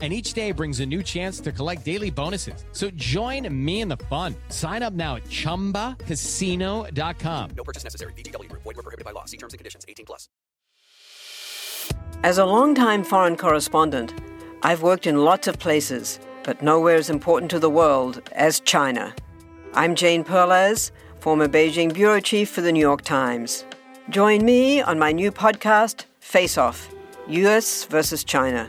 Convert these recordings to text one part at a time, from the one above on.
And each day brings a new chance to collect daily bonuses. So join me in the fun. Sign up now at chumbacasino.com. No purchase necessary. VGW Group. Void were prohibited by law. See terms and conditions. 18 plus. As a longtime foreign correspondent, I've worked in lots of places, but nowhere as important to the world as China. I'm Jane Perlez, former Beijing bureau chief for the New York Times. Join me on my new podcast, Face Off US versus China,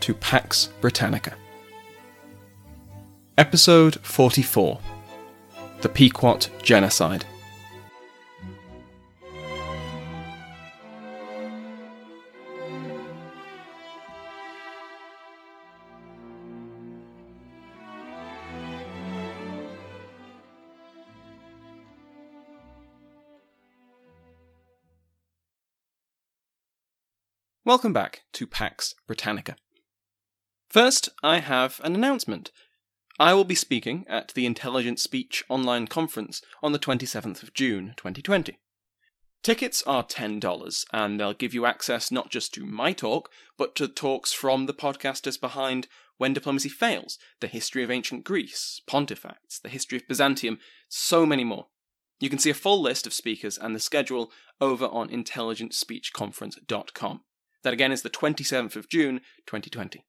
to Pax Britannica. Episode 44 The Pequot Genocide. Welcome back to Pax Britannica. First, I have an announcement. I will be speaking at the Intelligent Speech online conference on the 27th of June 2020. Tickets are $10, and they'll give you access not just to my talk, but to talks from the podcasters behind When Diplomacy Fails, The History of Ancient Greece, Pontifacts, The History of Byzantium, so many more. You can see a full list of speakers and the schedule over on intelligentspeechconference.com. That again is the 27th of June 2020.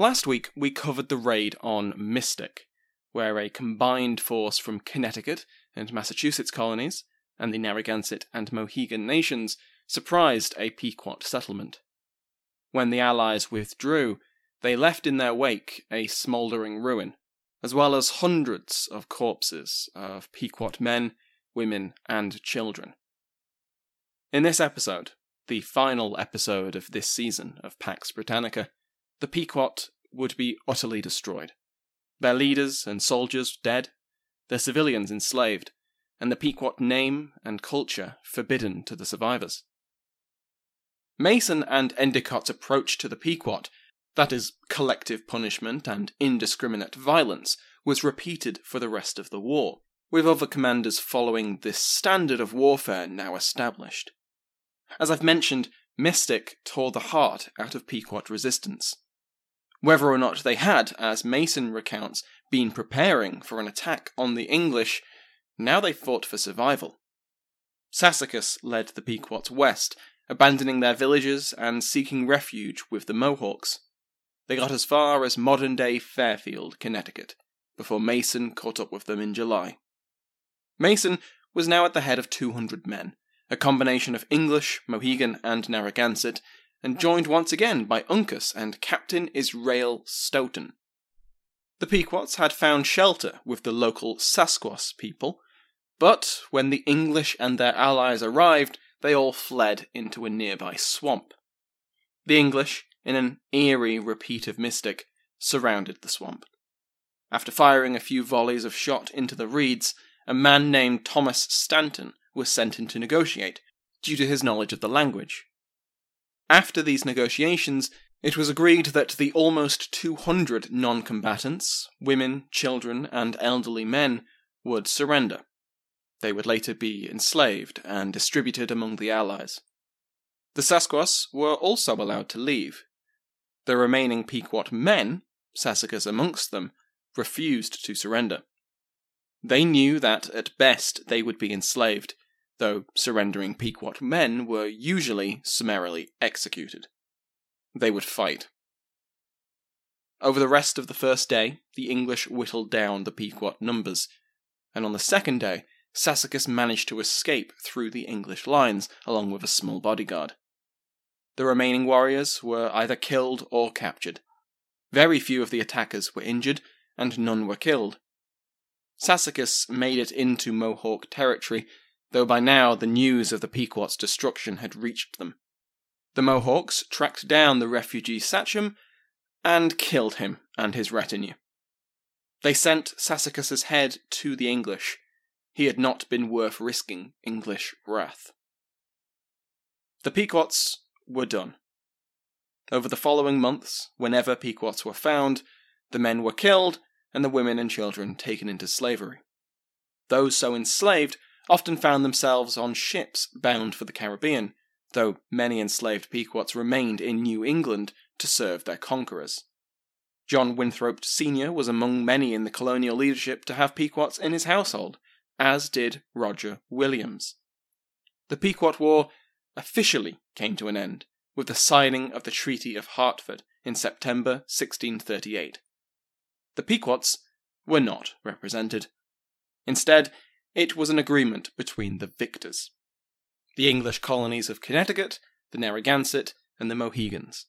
Last week we covered the raid on Mystic, where a combined force from Connecticut and Massachusetts colonies and the Narragansett and Mohegan nations surprised a Pequot settlement. When the Allies withdrew, they left in their wake a smouldering ruin, as well as hundreds of corpses of Pequot men, women, and children. In this episode, the final episode of this season of Pax Britannica, the Pequot would be utterly destroyed. Their leaders and soldiers dead, their civilians enslaved, and the Pequot name and culture forbidden to the survivors. Mason and Endicott's approach to the Pequot, that is, collective punishment and indiscriminate violence, was repeated for the rest of the war, with other commanders following this standard of warfare now established. As I've mentioned, Mystic tore the heart out of Pequot resistance. Whether or not they had, as Mason recounts, been preparing for an attack on the English, now they fought for survival. Sassacus led the Pequots west, abandoning their villages and seeking refuge with the Mohawks. They got as far as modern day Fairfield, Connecticut, before Mason caught up with them in July. Mason was now at the head of 200 men, a combination of English, Mohegan, and Narragansett, and joined once again by Uncas and Captain Israel Stoughton. The Pequots had found shelter with the local Sasquas people, but when the English and their allies arrived, they all fled into a nearby swamp. The English, in an eerie repeat of Mystic, surrounded the swamp. After firing a few volleys of shot into the reeds, a man named Thomas Stanton was sent in to negotiate, due to his knowledge of the language. After these negotiations, it was agreed that the almost 200 non combatants, women, children, and elderly men, would surrender. They would later be enslaved and distributed among the Allies. The Sasquas were also allowed to leave. The remaining Pequot men, Sassacus amongst them, refused to surrender. They knew that at best they would be enslaved, though surrendering Pequot men were usually summarily executed. They would fight. Over the rest of the first day, the English whittled down the Pequot numbers, and on the second day, Sassacus managed to escape through the English lines along with a small bodyguard. The remaining warriors were either killed or captured. Very few of the attackers were injured, and none were killed. Sassacus made it into Mohawk territory, though by now the news of the Pequot's destruction had reached them. The Mohawks tracked down the refugee Sachem and killed him and his retinue. They sent Sassacus's head to the English. He had not been worth risking English wrath. The Pequots were done. Over the following months, whenever Pequots were found, the men were killed and the women and children taken into slavery. Those so enslaved often found themselves on ships bound for the Caribbean, though many enslaved Pequots remained in New England to serve their conquerors. John Winthrop Sr. was among many in the colonial leadership to have Pequots in his household, as did Roger Williams. The Pequot War officially came to an end with the signing of the Treaty of Hartford in September 1638. The Pequots were not represented. Instead, it was an agreement between the victors the English colonies of Connecticut, the Narragansett, and the Mohegans.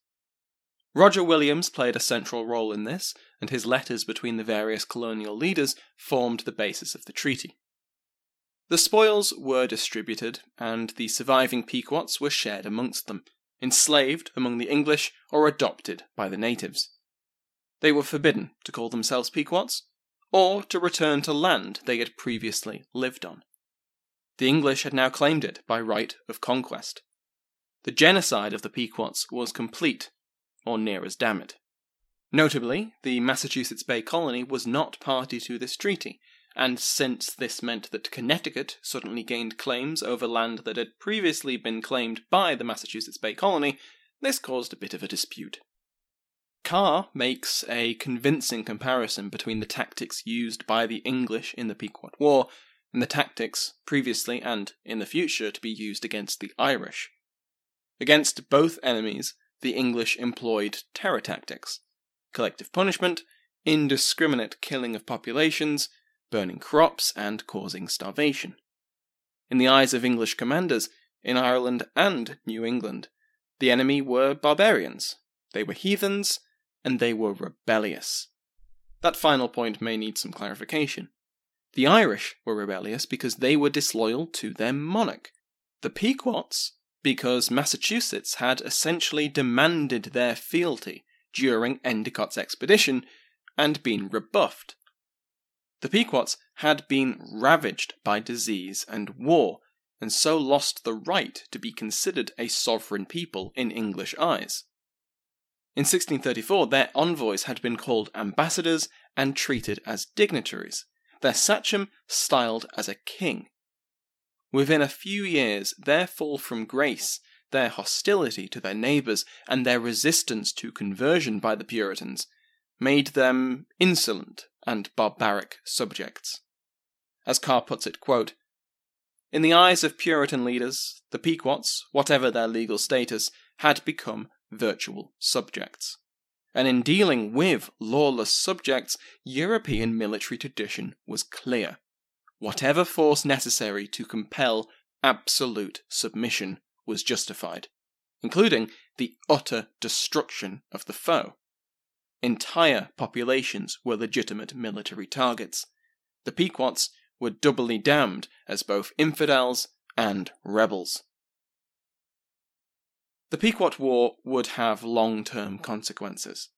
Roger Williams played a central role in this, and his letters between the various colonial leaders formed the basis of the treaty. The spoils were distributed, and the surviving Pequots were shared amongst them, enslaved among the English or adopted by the natives. They were forbidden to call themselves Pequots, or to return to land they had previously lived on. The English had now claimed it by right of conquest. The genocide of the Pequots was complete, or near as damn it. Notably, the Massachusetts Bay Colony was not party to this treaty, and since this meant that Connecticut suddenly gained claims over land that had previously been claimed by the Massachusetts Bay Colony, this caused a bit of a dispute. Carr makes a convincing comparison between the tactics used by the English in the Pequot War and the tactics previously and in the future to be used against the Irish. Against both enemies, the English employed terror tactics collective punishment, indiscriminate killing of populations, burning crops, and causing starvation. In the eyes of English commanders in Ireland and New England, the enemy were barbarians, they were heathens, and they were rebellious. That final point may need some clarification. The Irish were rebellious because they were disloyal to their monarch. The Pequots, because Massachusetts had essentially demanded their fealty during Endicott's expedition and been rebuffed. The Pequots had been ravaged by disease and war, and so lost the right to be considered a sovereign people in English eyes. In 1634, their envoys had been called ambassadors and treated as dignitaries their sachem styled as a king. Within a few years, their fall from grace, their hostility to their neighbours, and their resistance to conversion by the Puritans made them insolent and barbaric subjects. As Carr puts it, quote, In the eyes of Puritan leaders, the Pequots, whatever their legal status, had become virtual subjects and in dealing with lawless subjects, European military tradition was clear. Whatever force necessary to compel absolute submission was justified, including the utter destruction of the foe. Entire populations were legitimate military targets. The Pequots were doubly damned as both infidels and rebels. The Pequot War would have long term consequences.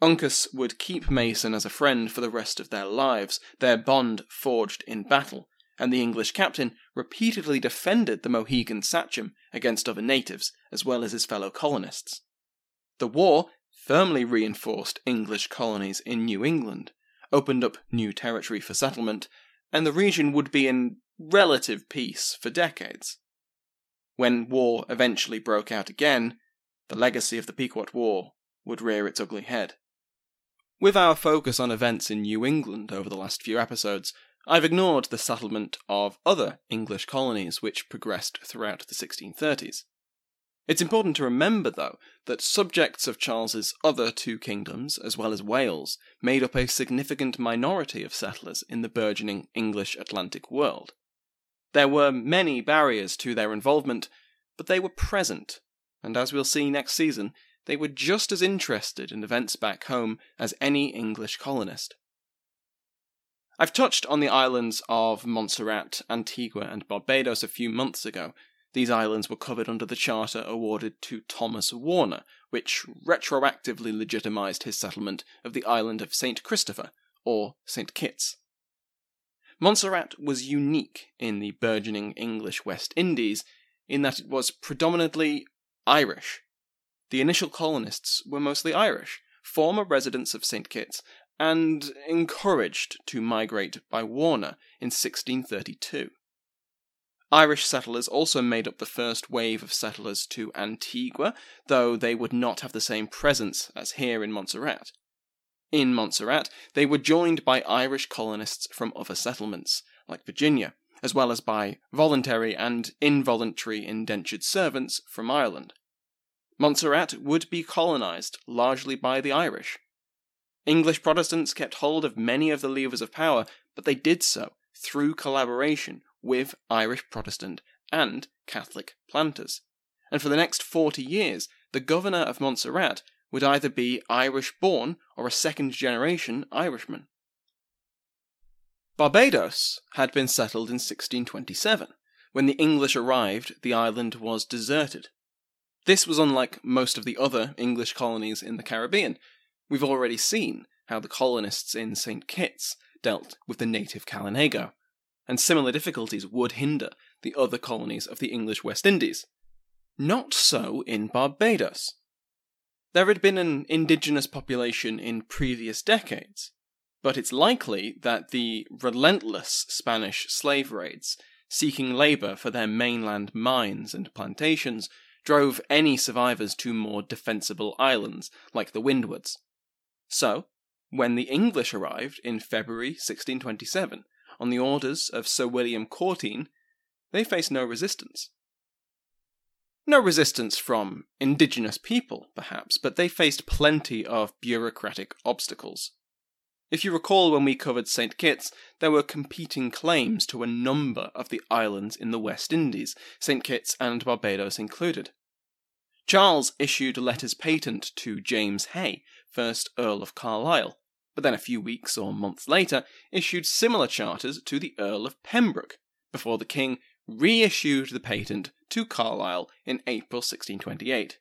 Uncas would keep Mason as a friend for the rest of their lives, their bond forged in battle, and the English captain repeatedly defended the Mohegan Sachem against other natives, as well as his fellow colonists. The war firmly reinforced English colonies in New England, opened up new territory for settlement, and the region would be in relative peace for decades. When war eventually broke out again, the legacy of the Pequot War would rear its ugly head. With our focus on events in New England over the last few episodes, I've ignored the settlement of other English colonies which progressed throughout the 1630s. It's important to remember, though, that subjects of Charles's other two kingdoms, as well as Wales, made up a significant minority of settlers in the burgeoning English Atlantic world. There were many barriers to their involvement, but they were present, and as we'll see next season, they were just as interested in events back home as any English colonist. I've touched on the islands of Montserrat, Antigua, and Barbados a few months ago. These islands were covered under the charter awarded to Thomas Warner, which retroactively legitimised his settlement of the island of St. Christopher, or St. Kitts. Montserrat was unique in the burgeoning English West Indies in that it was predominantly Irish. The initial colonists were mostly Irish, former residents of St. Kitts, and encouraged to migrate by Warner in 1632. Irish settlers also made up the first wave of settlers to Antigua, though they would not have the same presence as here in Montserrat. In Montserrat, they were joined by Irish colonists from other settlements, like Virginia, as well as by voluntary and involuntary indentured servants from Ireland. Montserrat would be colonised largely by the Irish. English Protestants kept hold of many of the levers of power, but they did so through collaboration with Irish Protestant and Catholic planters. And for the next 40 years, the governor of Montserrat would either be Irish born or a second generation Irishman. Barbados had been settled in 1627. When the English arrived, the island was deserted. This was unlike most of the other English colonies in the Caribbean. We've already seen how the colonists in St. Kitts dealt with the native Kalinago, and similar difficulties would hinder the other colonies of the English West Indies. Not so in Barbados. There had been an indigenous population in previous decades, but it's likely that the relentless Spanish slave raids, seeking labour for their mainland mines and plantations, drove any survivors to more defensible islands, like the Windwards. So, when the English arrived in February 1627, on the orders of Sir William Courteen, they faced no resistance. No resistance from indigenous people, perhaps, but they faced plenty of bureaucratic obstacles. If you recall when we covered St. Kitts, there were competing claims to a number of the islands in the West Indies, St. Kitts and Barbados included. Charles issued letters patent to James Hay, first Earl of Carlisle, but then a few weeks or months later issued similar charters to the Earl of Pembroke, before the king reissued the patent to Carlisle in April 1628.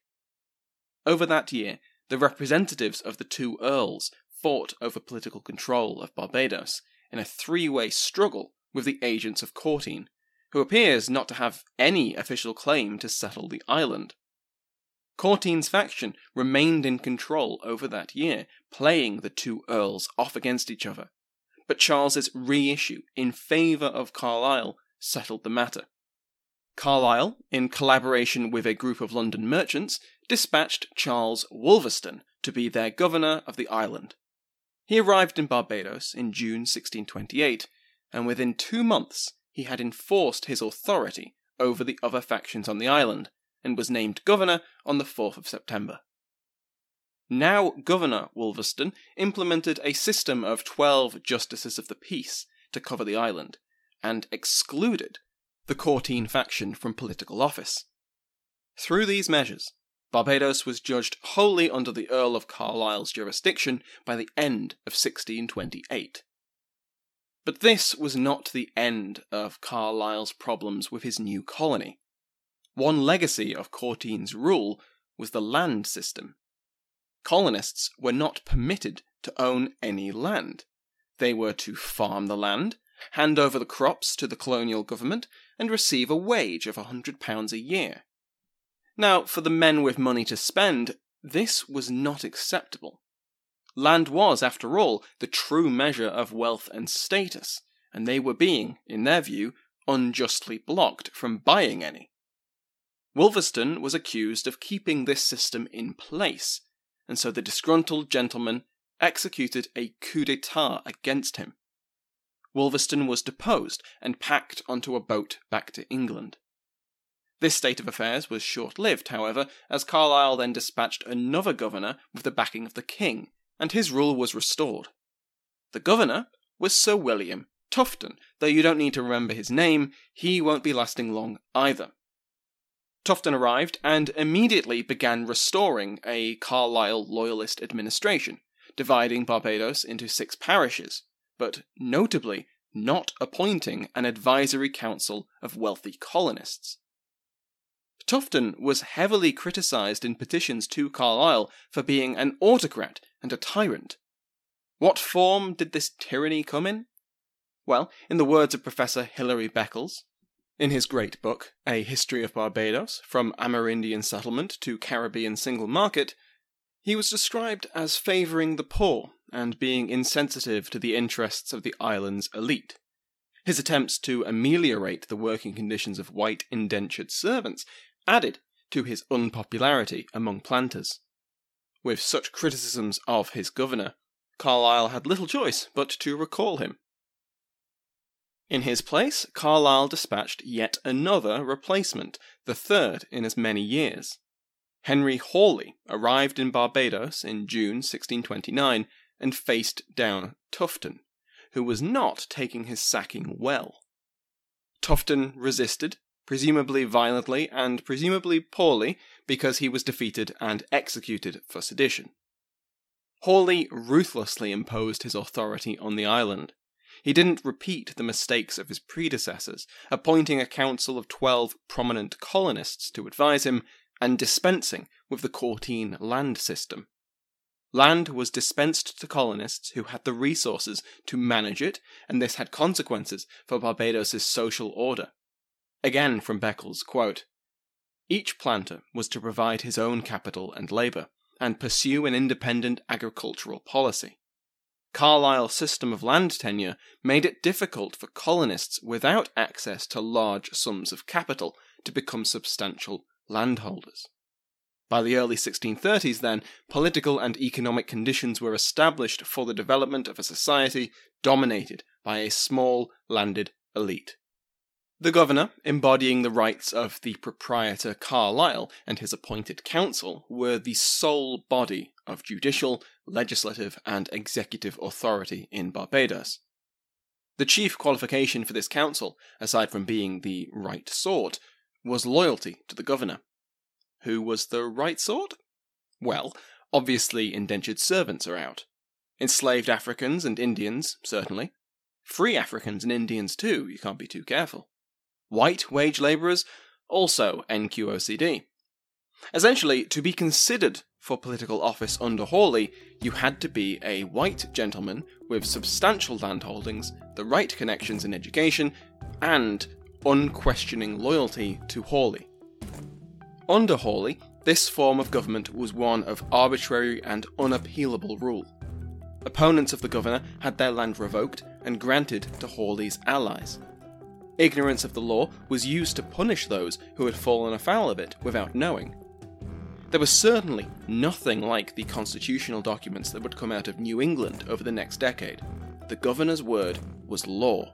Over that year, the representatives of the two earls fought over political control of Barbados in a three way struggle with the agents of Courteen, who appears not to have any official claim to settle the island. Courteen's faction remained in control over that year, playing the two earls off against each other. But Charles's reissue in favour of Carlisle settled the matter. Carlisle, in collaboration with a group of London merchants, dispatched Charles Wolverstone to be their governor of the island. He arrived in Barbados in June 1628, and within two months he had enforced his authority over the other factions on the island, and was named governor on the 4th of September. Now Governor Wolverstone implemented a system of 12 justices of the peace to cover the island, and excluded the Courteen faction from political office. Through these measures, Barbados was judged wholly under the Earl of Carlisle's jurisdiction by the end of 1628. But this was not the end of Carlisle's problems with his new colony. One legacy of Courteen's rule was the land system. Colonists were not permitted to own any land. They were to farm the land, hand over the crops to the colonial government, and receive a wage of a £100 a year. Now, for the men with money to spend, this was not acceptable. Land was, after all, the true measure of wealth and status, and they were being, in their view, unjustly blocked from buying any. Wolverstone was accused of keeping this system in place, and so the disgruntled gentleman executed a coup d'etat against him. Wolverstone was deposed and packed onto a boat back to England. This state of affairs was short lived, however, as Carlisle then dispatched another governor with the backing of the king, and his rule was restored. The governor was Sir William, Tufton, though you don't need to remember his name, he won't be lasting long either. Tufton arrived and immediately began restoring a Carlisle loyalist administration, dividing Barbados into six parishes, but notably not appointing an advisory council of wealthy colonists. Tufton was heavily criticised in petitions to Carlisle for being an autocrat and a tyrant. What form did this tyranny come in? Well, in the words of Professor Hilary Beckles, in his great book, A History of Barbados From Amerindian Settlement to Caribbean Single Market, he was described as favouring the poor and being insensitive to the interests of the island's elite. His attempts to ameliorate the working conditions of white indentured servants added to his unpopularity among planters. With such criticisms of his governor, Carlisle had little choice but to recall him. In his place, Carlisle dispatched yet another replacement, the third in as many years. Henry Hawley arrived in Barbados in June 1629 and faced down Tufton, who was not taking his sacking well. Tufton resisted, presumably violently and presumably poorly, because he was defeated and executed for sedition. Hawley ruthlessly imposed his authority on the island. He didn't repeat the mistakes of his predecessors, appointing a council of twelve prominent colonists to advise him and dispensing with the Courteen land system. Land was dispensed to colonists who had the resources to manage it, and this had consequences for Barbados' social order. Again from Beckles, quote, Each planter was to provide his own capital and labour, and pursue an independent agricultural policy. Carlisle's system of land tenure made it difficult for colonists without access to large sums of capital to become substantial landholders. By the early 1630s, then, political and economic conditions were established for the development of a society dominated by a small landed elite. The governor, embodying the rights of the proprietor Carlisle and his appointed council, were the sole body of judicial, legislative, and executive authority in Barbados. The chief qualification for this council, aside from being the right sort, was loyalty to the governor. Who was the right sort? Well, obviously indentured servants are out. Enslaved Africans and Indians, certainly. Free Africans and Indians too, you can't be too careful. White wage labourers, also NQOCD. Essentially, to be considered for political office under Hawley, you had to be a white gentleman with substantial landholdings, the right connections in education, and unquestioning loyalty to Hawley. Under Hawley, this form of government was one of arbitrary and unappealable rule. Opponents of the governor had their land revoked and granted to Hawley's allies. Ignorance of the law was used to punish those who had fallen afoul of it without knowing. There was certainly nothing like the constitutional documents that would come out of New England over the next decade. The governor's word was law.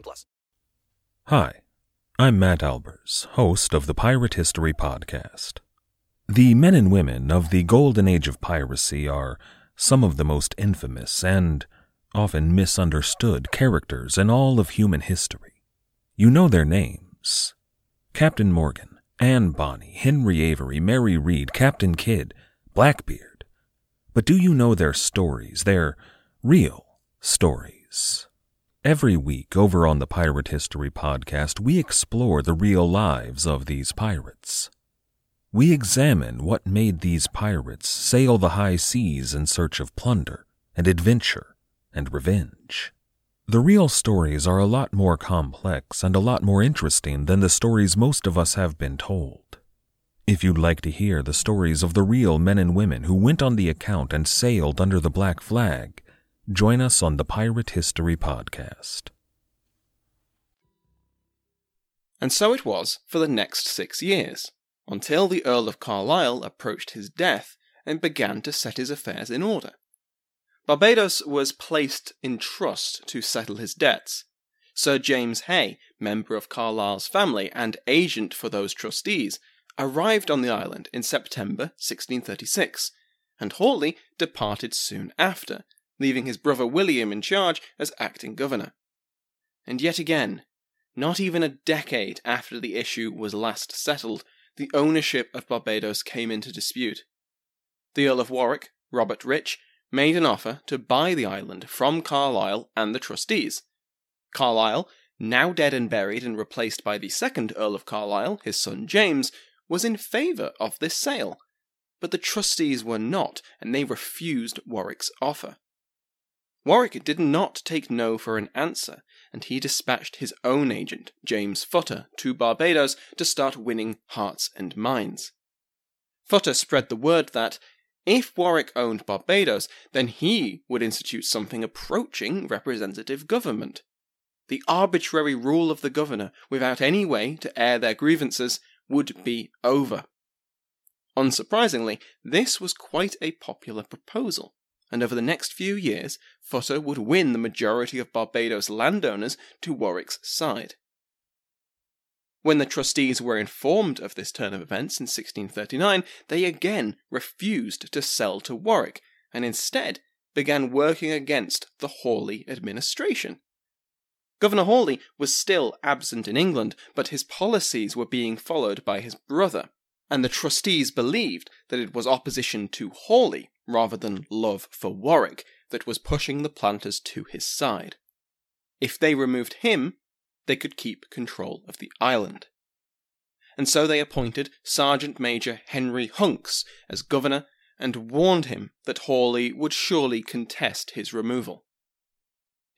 18 plus. Hi, I'm Matt Albers, host of the Pirate History Podcast. The men and women of the golden age of piracy are some of the most infamous and often misunderstood characters in all of human history. You know their names Captain Morgan, Anne Bonny, Henry Avery, Mary Read, Captain Kidd, Blackbeard. But do you know their stories, their real stories? Every week over on the Pirate History Podcast, we explore the real lives of these pirates. We examine what made these pirates sail the high seas in search of plunder and adventure and revenge. The real stories are a lot more complex and a lot more interesting than the stories most of us have been told. If you'd like to hear the stories of the real men and women who went on the account and sailed under the black flag, join us on the Pirate History Podcast. And so it was for the next six years, until the Earl of Carlisle approached his death and began to set his affairs in order. Barbados was placed in trust to settle his debts. Sir James Hay, member of Carlisle's family and agent for those trustees, arrived on the island in September 1636, and Hawley departed soon after, leaving his brother William in charge as acting governor. And yet again, not even a decade after the issue was last settled, the ownership of Barbados came into dispute. The Earl of Warwick, Robert Rich, made an offer to buy the island from Carlisle and the trustees. Carlisle, now dead and buried and replaced by the second Earl of Carlisle, his son James, was in favour of this sale, but the trustees were not, and they refused Warwick's offer. Warwick did not take no for an answer, and he dispatched his own agent, James Futter, to Barbados to start winning hearts and minds. Futter spread the word that if Warwick owned Barbados, then he would institute something approaching representative government. The arbitrary rule of the governor, without any way to air their grievances, would be over. Unsurprisingly, this was quite a popular proposal, and over the next few years, Futter would win the majority of Barbados landowners to Warwick's side. When the trustees were informed of this turn of events in 1639, they again refused to sell to Warwick, and instead began working against the Hawley administration. Governor Hawley was still absent in England, but his policies were being followed by his brother, and the trustees believed that it was opposition to Hawley rather than love for Warwick that was pushing the planters to his side. If they removed him, they could keep control of the island. And so they appointed Sergeant Major Henry Hunks as governor and warned him that Hawley would surely contest his removal.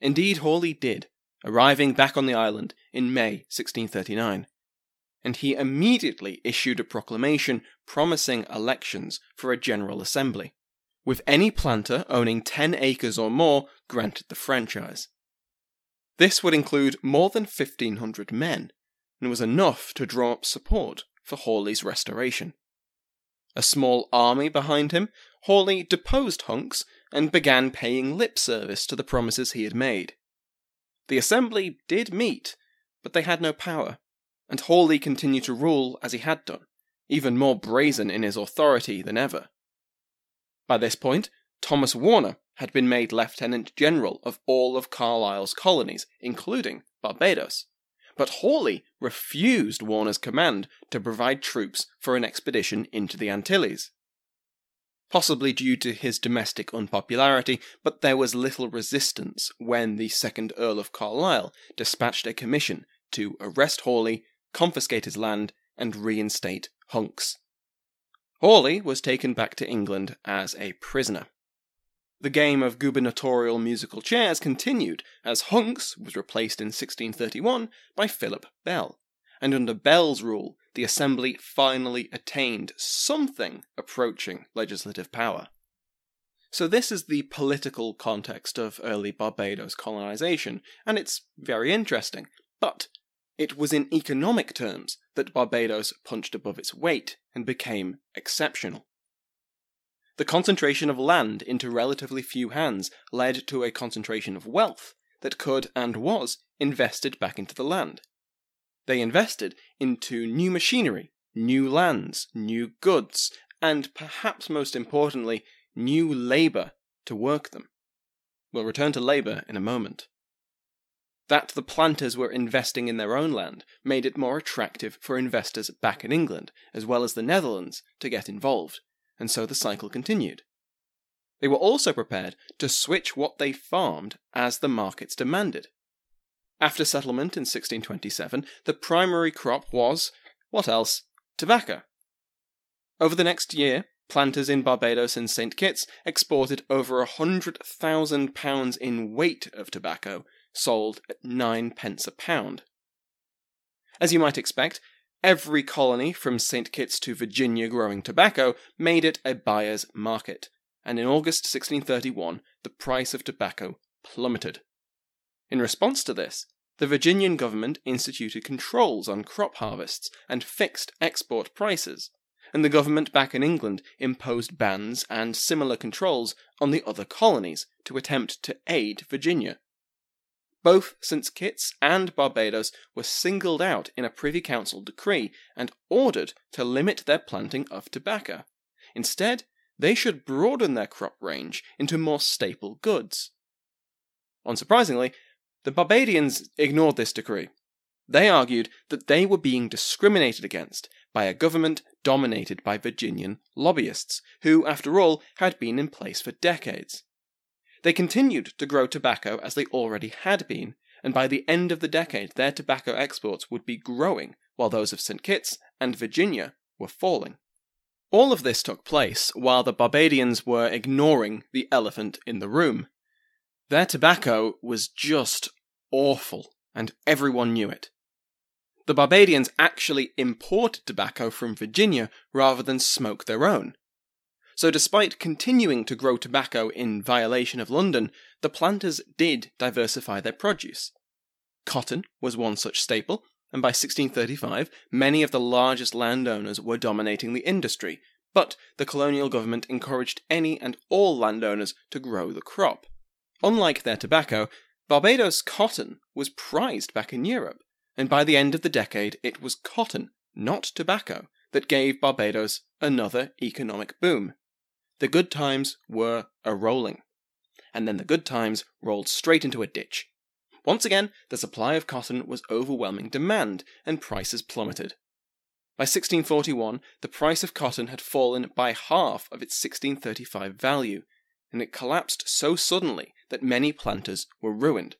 Indeed, Hawley did, arriving back on the island in May 1639. And he immediately issued a proclamation promising elections for a General Assembly, with any planter owning 10 acres or more granted the franchise. This would include more than 1,500 men, and was enough to draw up support for Hawley's restoration. A small army behind him, Hawley deposed Hunks and began paying lip service to the promises he had made. The assembly did meet, but they had no power, and Hawley continued to rule as he had done, even more brazen in his authority than ever. By this point, Thomas Warner had been made Lieutenant General of all of Carlisle's colonies, including Barbados. But Hawley refused Warner's command to provide troops for an expedition into the Antilles possibly due to his domestic unpopularity, but there was little resistance when the second Earl of Carlisle dispatched a commission to arrest Hawley, confiscate his land, and reinstate Hunks. Hawley was taken back to England as a prisoner. The game of gubernatorial musical chairs continued as Hunks was replaced in 1631 by Philip Bell, and under Bell's rule, the Assembly finally attained something approaching legislative power. So, this is the political context of early Barbados colonization, and it's very interesting. But it was in economic terms that Barbados punched above its weight and became exceptional. The concentration of land into relatively few hands led to a concentration of wealth that could and was invested back into the land. They invested into new machinery, new lands, new goods, and perhaps most importantly, new labour to work them. We'll return to labour in a moment. That the planters were investing in their own land made it more attractive for investors back in England, as well as the Netherlands, to get involved, and so the cycle continued. They were also prepared to switch what they farmed as the markets demanded. After settlement in 1627, the primary crop was, what else? Tobacco. Over the next year, planters in Barbados and St. Kitts exported over a hundred thousand pounds in weight of tobacco, sold at nine pence a pound. As you might expect, Every colony from St. Kitts to Virginia growing tobacco made it a buyer's market, and in August 1631 the price of tobacco plummeted. In response to this, the Virginian government instituted controls on crop harvests and fixed export prices, and the government back in England imposed bans and similar controls on the other colonies to attempt to aid Virginia. Both St. Kitts and Barbados were singled out in a Privy Council decree and ordered to limit their planting of tobacco. Instead, they should broaden their crop range into more staple goods. Unsurprisingly, the Barbadians ignored this decree. They argued that they were being discriminated against by a government dominated by Virginian lobbyists, who, after all, had been in place for decades. They continued to grow tobacco as they already had been, and by the end of the decade, their tobacco exports would be growing, while those of St. Kitts and Virginia were falling. All of this took place while the Barbadians were ignoring the elephant in the room. Their tobacco was just awful, and everyone knew it. The Barbadians actually imported tobacco from Virginia rather than smoke their own. So, despite continuing to grow tobacco in violation of London, the planters did diversify their produce. Cotton was one such staple, and by 1635, many of the largest landowners were dominating the industry, but the colonial government encouraged any and all landowners to grow the crop. Unlike their tobacco, Barbados cotton was prized back in Europe, and by the end of the decade, it was cotton, not tobacco, that gave Barbados another economic boom. The good times were a rolling. And then the good times rolled straight into a ditch. Once again, the supply of cotton was overwhelming demand, and prices plummeted. By 1641, the price of cotton had fallen by half of its 1635 value, and it collapsed so suddenly that many planters were ruined.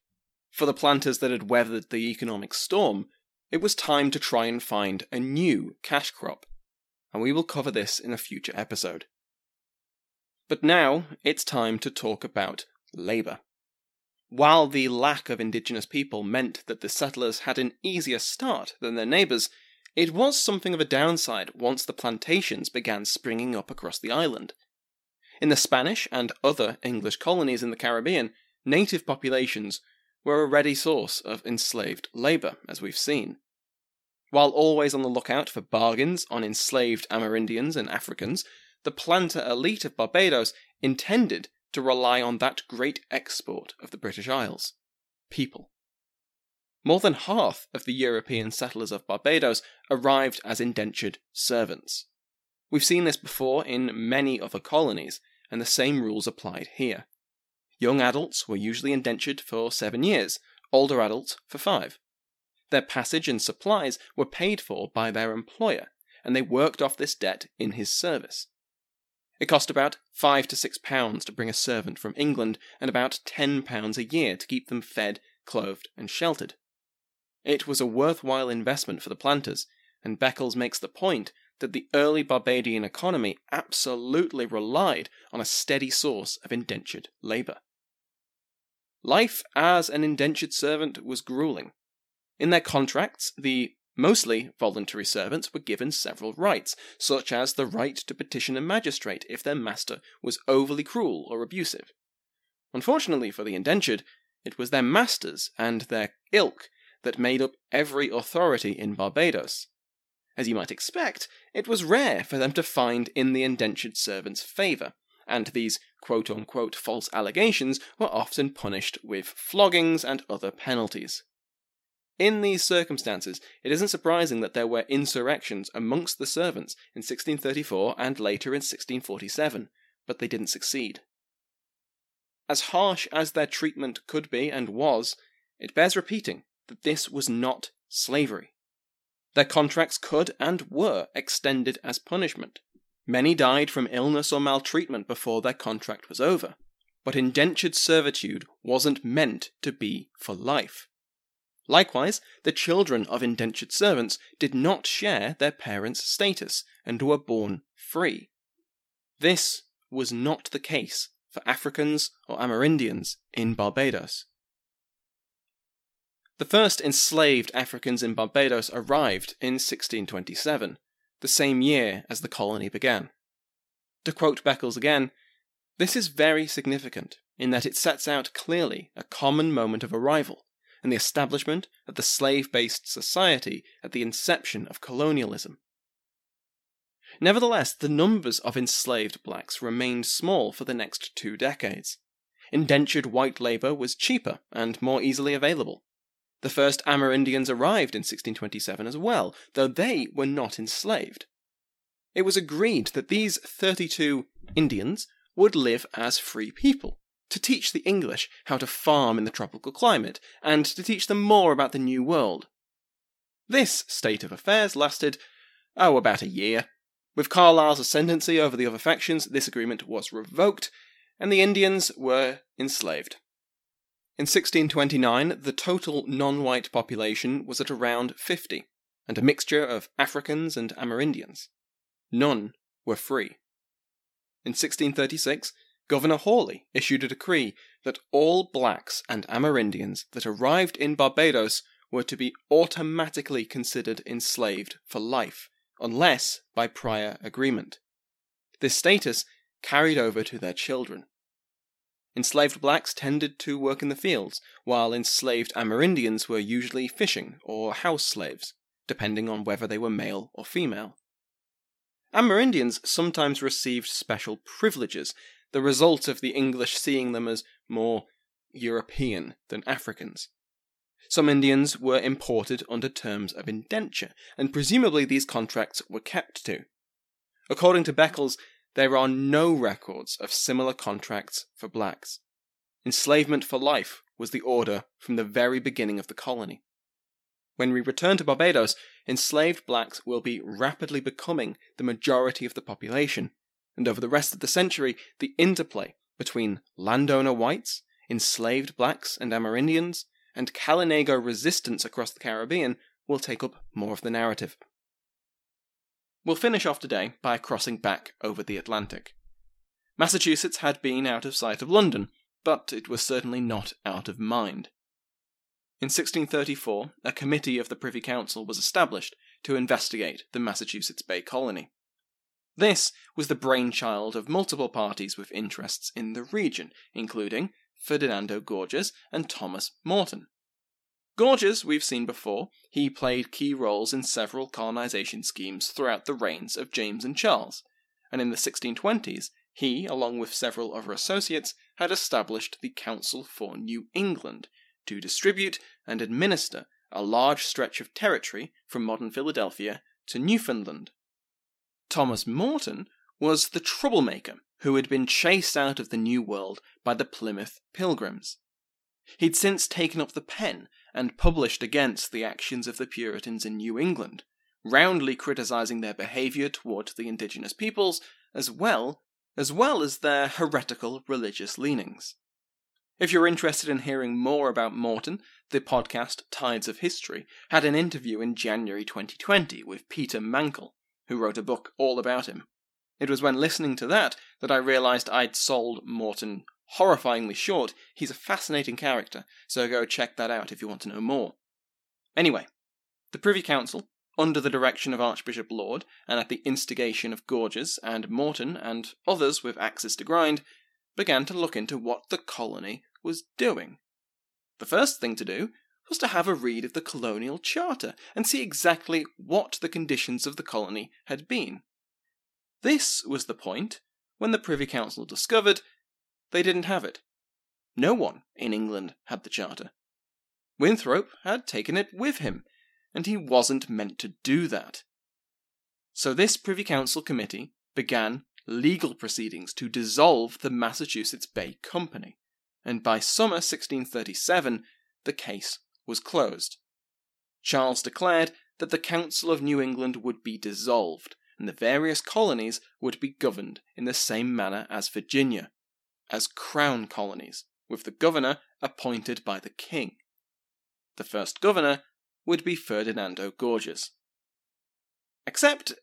For the planters that had weathered the economic storm, it was time to try and find a new cash crop, and we will cover this in a future episode. But now it's time to talk about labour. While the lack of indigenous people meant that the settlers had an easier start than their neighbours, it was something of a downside once the plantations began springing up across the island. In the Spanish and other English colonies in the Caribbean, native populations were a ready source of enslaved labour, as we've seen. While always on the lookout for bargains on enslaved Amerindians and Africans, the planter elite of Barbados intended to rely on that great export of the British Isles people. More than half of the European settlers of Barbados arrived as indentured servants. We've seen this before in many other colonies, and the same rules applied here. Young adults were usually indentured for seven years, older adults for five. Their passage and supplies were paid for by their employer, and they worked off this debt in his service. It cost about five to six pounds to bring a servant from England, and about ten pounds a year to keep them fed, clothed, and sheltered. It was a worthwhile investment for the planters, and Beckles makes the point that the early Barbadian economy absolutely relied on a steady source of indentured labour. Life as an indentured servant was grueling. In their contracts, the Mostly, voluntary servants were given several rights, such as the right to petition a magistrate if their master was overly cruel or abusive. Unfortunately for the indentured, it was their masters and their ilk that made up every authority in Barbados. As you might expect, it was rare for them to find in the indentured servant's favour, and these quote unquote false allegations were often punished with floggings and other penalties. In these circumstances, it isn't surprising that there were insurrections amongst the servants in 1634 and later in 1647, but they didn't succeed. As harsh as their treatment could be and was, it bears repeating that this was not slavery. Their contracts could and were extended as punishment. Many died from illness or maltreatment before their contract was over. But indentured servitude wasn't meant to be for life. Likewise, the children of indentured servants did not share their parents' status and were born free. This was not the case for Africans or Amerindians in Barbados. The first enslaved Africans in Barbados arrived in 1627, the same year as the colony began. To quote Beckles again, this is very significant in that it sets out clearly a common moment of arrival and the establishment of the slave based society at the inception of colonialism. Nevertheless, the numbers of enslaved blacks remained small for the next two decades. Indentured white labour was cheaper and more easily available. The first Amerindians arrived in 1627 as well, though they were not enslaved. It was agreed that these 32 Indians would live as free people, to teach the English how to farm in the tropical climate, and to teach them more about the New World. This state of affairs lasted, oh, about a year. With Carlisle's ascendancy over the other factions, this agreement was revoked, and the Indians were enslaved. In 1629, the total non white population was at around 50, and a mixture of Africans and Amerindians. None were free. In 1636, Governor Hawley issued a decree that all blacks and Amerindians that arrived in Barbados were to be automatically considered enslaved for life, unless by prior agreement. This status carried over to their children. Enslaved blacks tended to work in the fields, while enslaved Amerindians were usually fishing or house slaves, depending on whether they were male or female. Amerindians sometimes received special privileges, the result of the English seeing them as more European than Africans. Some Indians were imported under terms of indenture, and presumably these contracts were kept to. According to Beckles, there are no records of similar contracts for blacks. Enslavement for life was the order from the very beginning of the colony. When we return to Barbados, enslaved blacks will be rapidly becoming the majority of the population, and over the rest of the century, the interplay between landowner whites, enslaved blacks and Amerindians, and Kalinago resistance across the Caribbean will take up more of the narrative. We'll finish off today by crossing back over the Atlantic. Massachusetts had been out of sight of London, but it was certainly not out of mind. In 1634, a committee of the Privy Council was established to investigate the Massachusetts Bay Colony. This was the brainchild of multiple parties with interests in the region, including Ferdinando Gorges and Thomas Morton. Gorges, we've seen before, he played key roles in several colonization schemes throughout the reigns of James and Charles, and in the 1620s, he, along with several other associates, had established the Council for New England to distribute and administer a large stretch of territory from modern Philadelphia to Newfoundland. Thomas Morton was the troublemaker who had been chased out of the New World by the Plymouth Pilgrims. He'd since taken up the pen and published against the actions of the Puritans in New England, roundly criticizing their behavior toward the indigenous peoples as well as well as their heretical religious leanings. If you're interested in hearing more about Morton, the podcast Tides of History had an interview in January 2020 with Peter Mancall, who wrote a book all about him. It was when listening to that that I realized I'd sold Morton horrifyingly short, he's a fascinating character, so go check that out if you want to know more. Anyway, the Privy Council, under the direction of Archbishop Laud, and at the instigation of Gorges and Morton and others with axes to grind, began to look into what the colony was doing. The first thing to do was to have a read of the colonial charter and see exactly what the conditions of the colony had been. This was the point when the Privy Council discovered they didn't have it. No one in England had the charter. Winthrop had taken it with him, and he wasn't meant to do that. So this Privy Council committee began legal proceedings to dissolve the Massachusetts Bay Company, and by summer 1637 the case was closed. Charles declared that the Council of New England would be dissolved, and the various colonies would be governed in the same manner as Virginia, as crown colonies, with the governor appointed by the king. The first governor would be Ferdinando Gorges. Except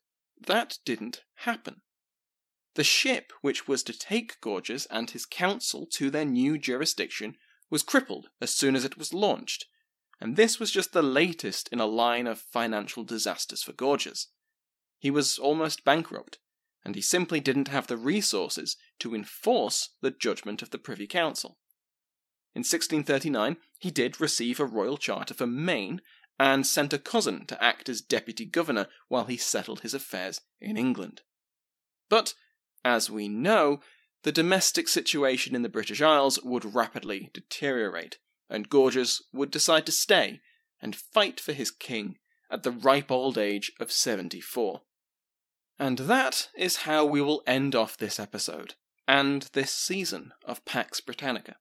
that didn't happen. The ship which was to take Gorges and his council to their new jurisdiction was crippled as soon as it was launched, and this was just the latest in a line of financial disasters for Gorges. He was almost bankrupt, and he simply didn't have the resources to enforce the judgment of the Privy Council. In 1639, he did receive a royal charter for Maine and sent a cousin to act as deputy governor while he settled his affairs in England. But, as we know, the domestic situation in the British Isles would rapidly deteriorate, and Gorges would decide to stay and fight for his king at the ripe old age of 74. And that is how we will end off this episode, and this season of Pax Britannica.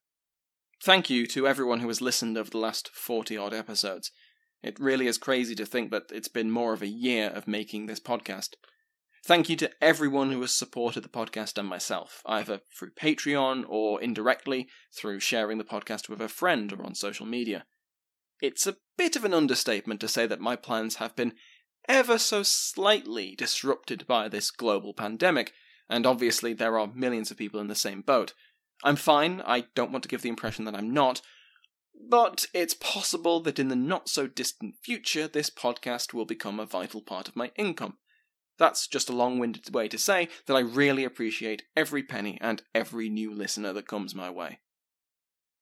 Thank you to everyone who has listened over the last 40 odd episodes. It really is crazy to think that it's been more of a year of making this podcast. Thank you to everyone who has supported the podcast and myself, either through Patreon or indirectly through sharing the podcast with a friend or on social media. It's a bit of an understatement to say that my plans have been ever so slightly disrupted by this global pandemic, and obviously there are millions of people in the same boat. I'm fine, I don't want to give the impression that I'm not, but it's possible that in the not so distant future this podcast will become a vital part of my income. That's just a long winded way to say that I really appreciate every penny and every new listener that comes my way.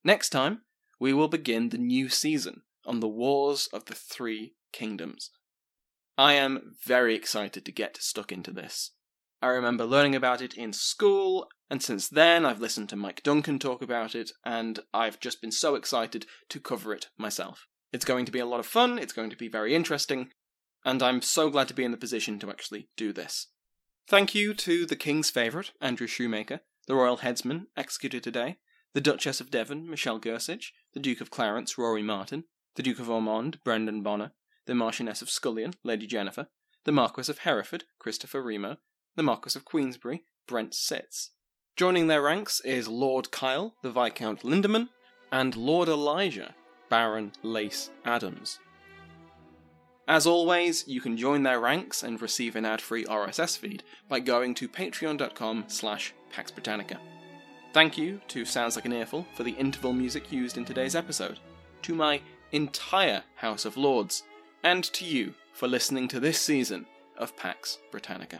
Next time, we will begin the new season on the Wars of the Three Kingdoms. I am very excited to get stuck into this. I remember learning about it in school, and since then I've listened to Mike Duncan talk about it, and I've just been so excited to cover it myself. It's going to be a lot of fun, it's going to be very interesting, and I'm so glad to be in the position to actually do this. Thank you to the King's favourite, Andrew Shoemaker, the Royal Headsman, executed today, the Duchess of Devon, Michelle Gersich, the Duke of Clarence, Rory Martin, the Duke of Ormond, Brendan Bonner, the Marchioness of Scullion, Lady Jennifer, the Marquis of Hereford, Christopher Remo, the Marquis of Queensberry, Brent Sitz. Joining their ranks is Lord Kyle, the Viscount Lindemann, and Lord Elijah, Baron Lace Adams. As always, you can join their ranks and receive an ad-free RSS feed by going to patreon.com slash Pax Britannica. Thank you to Sounds Like an Earful for the interval music used in today's episode, to my entire House of Lords, and to you for listening to this season of Pax Britannica.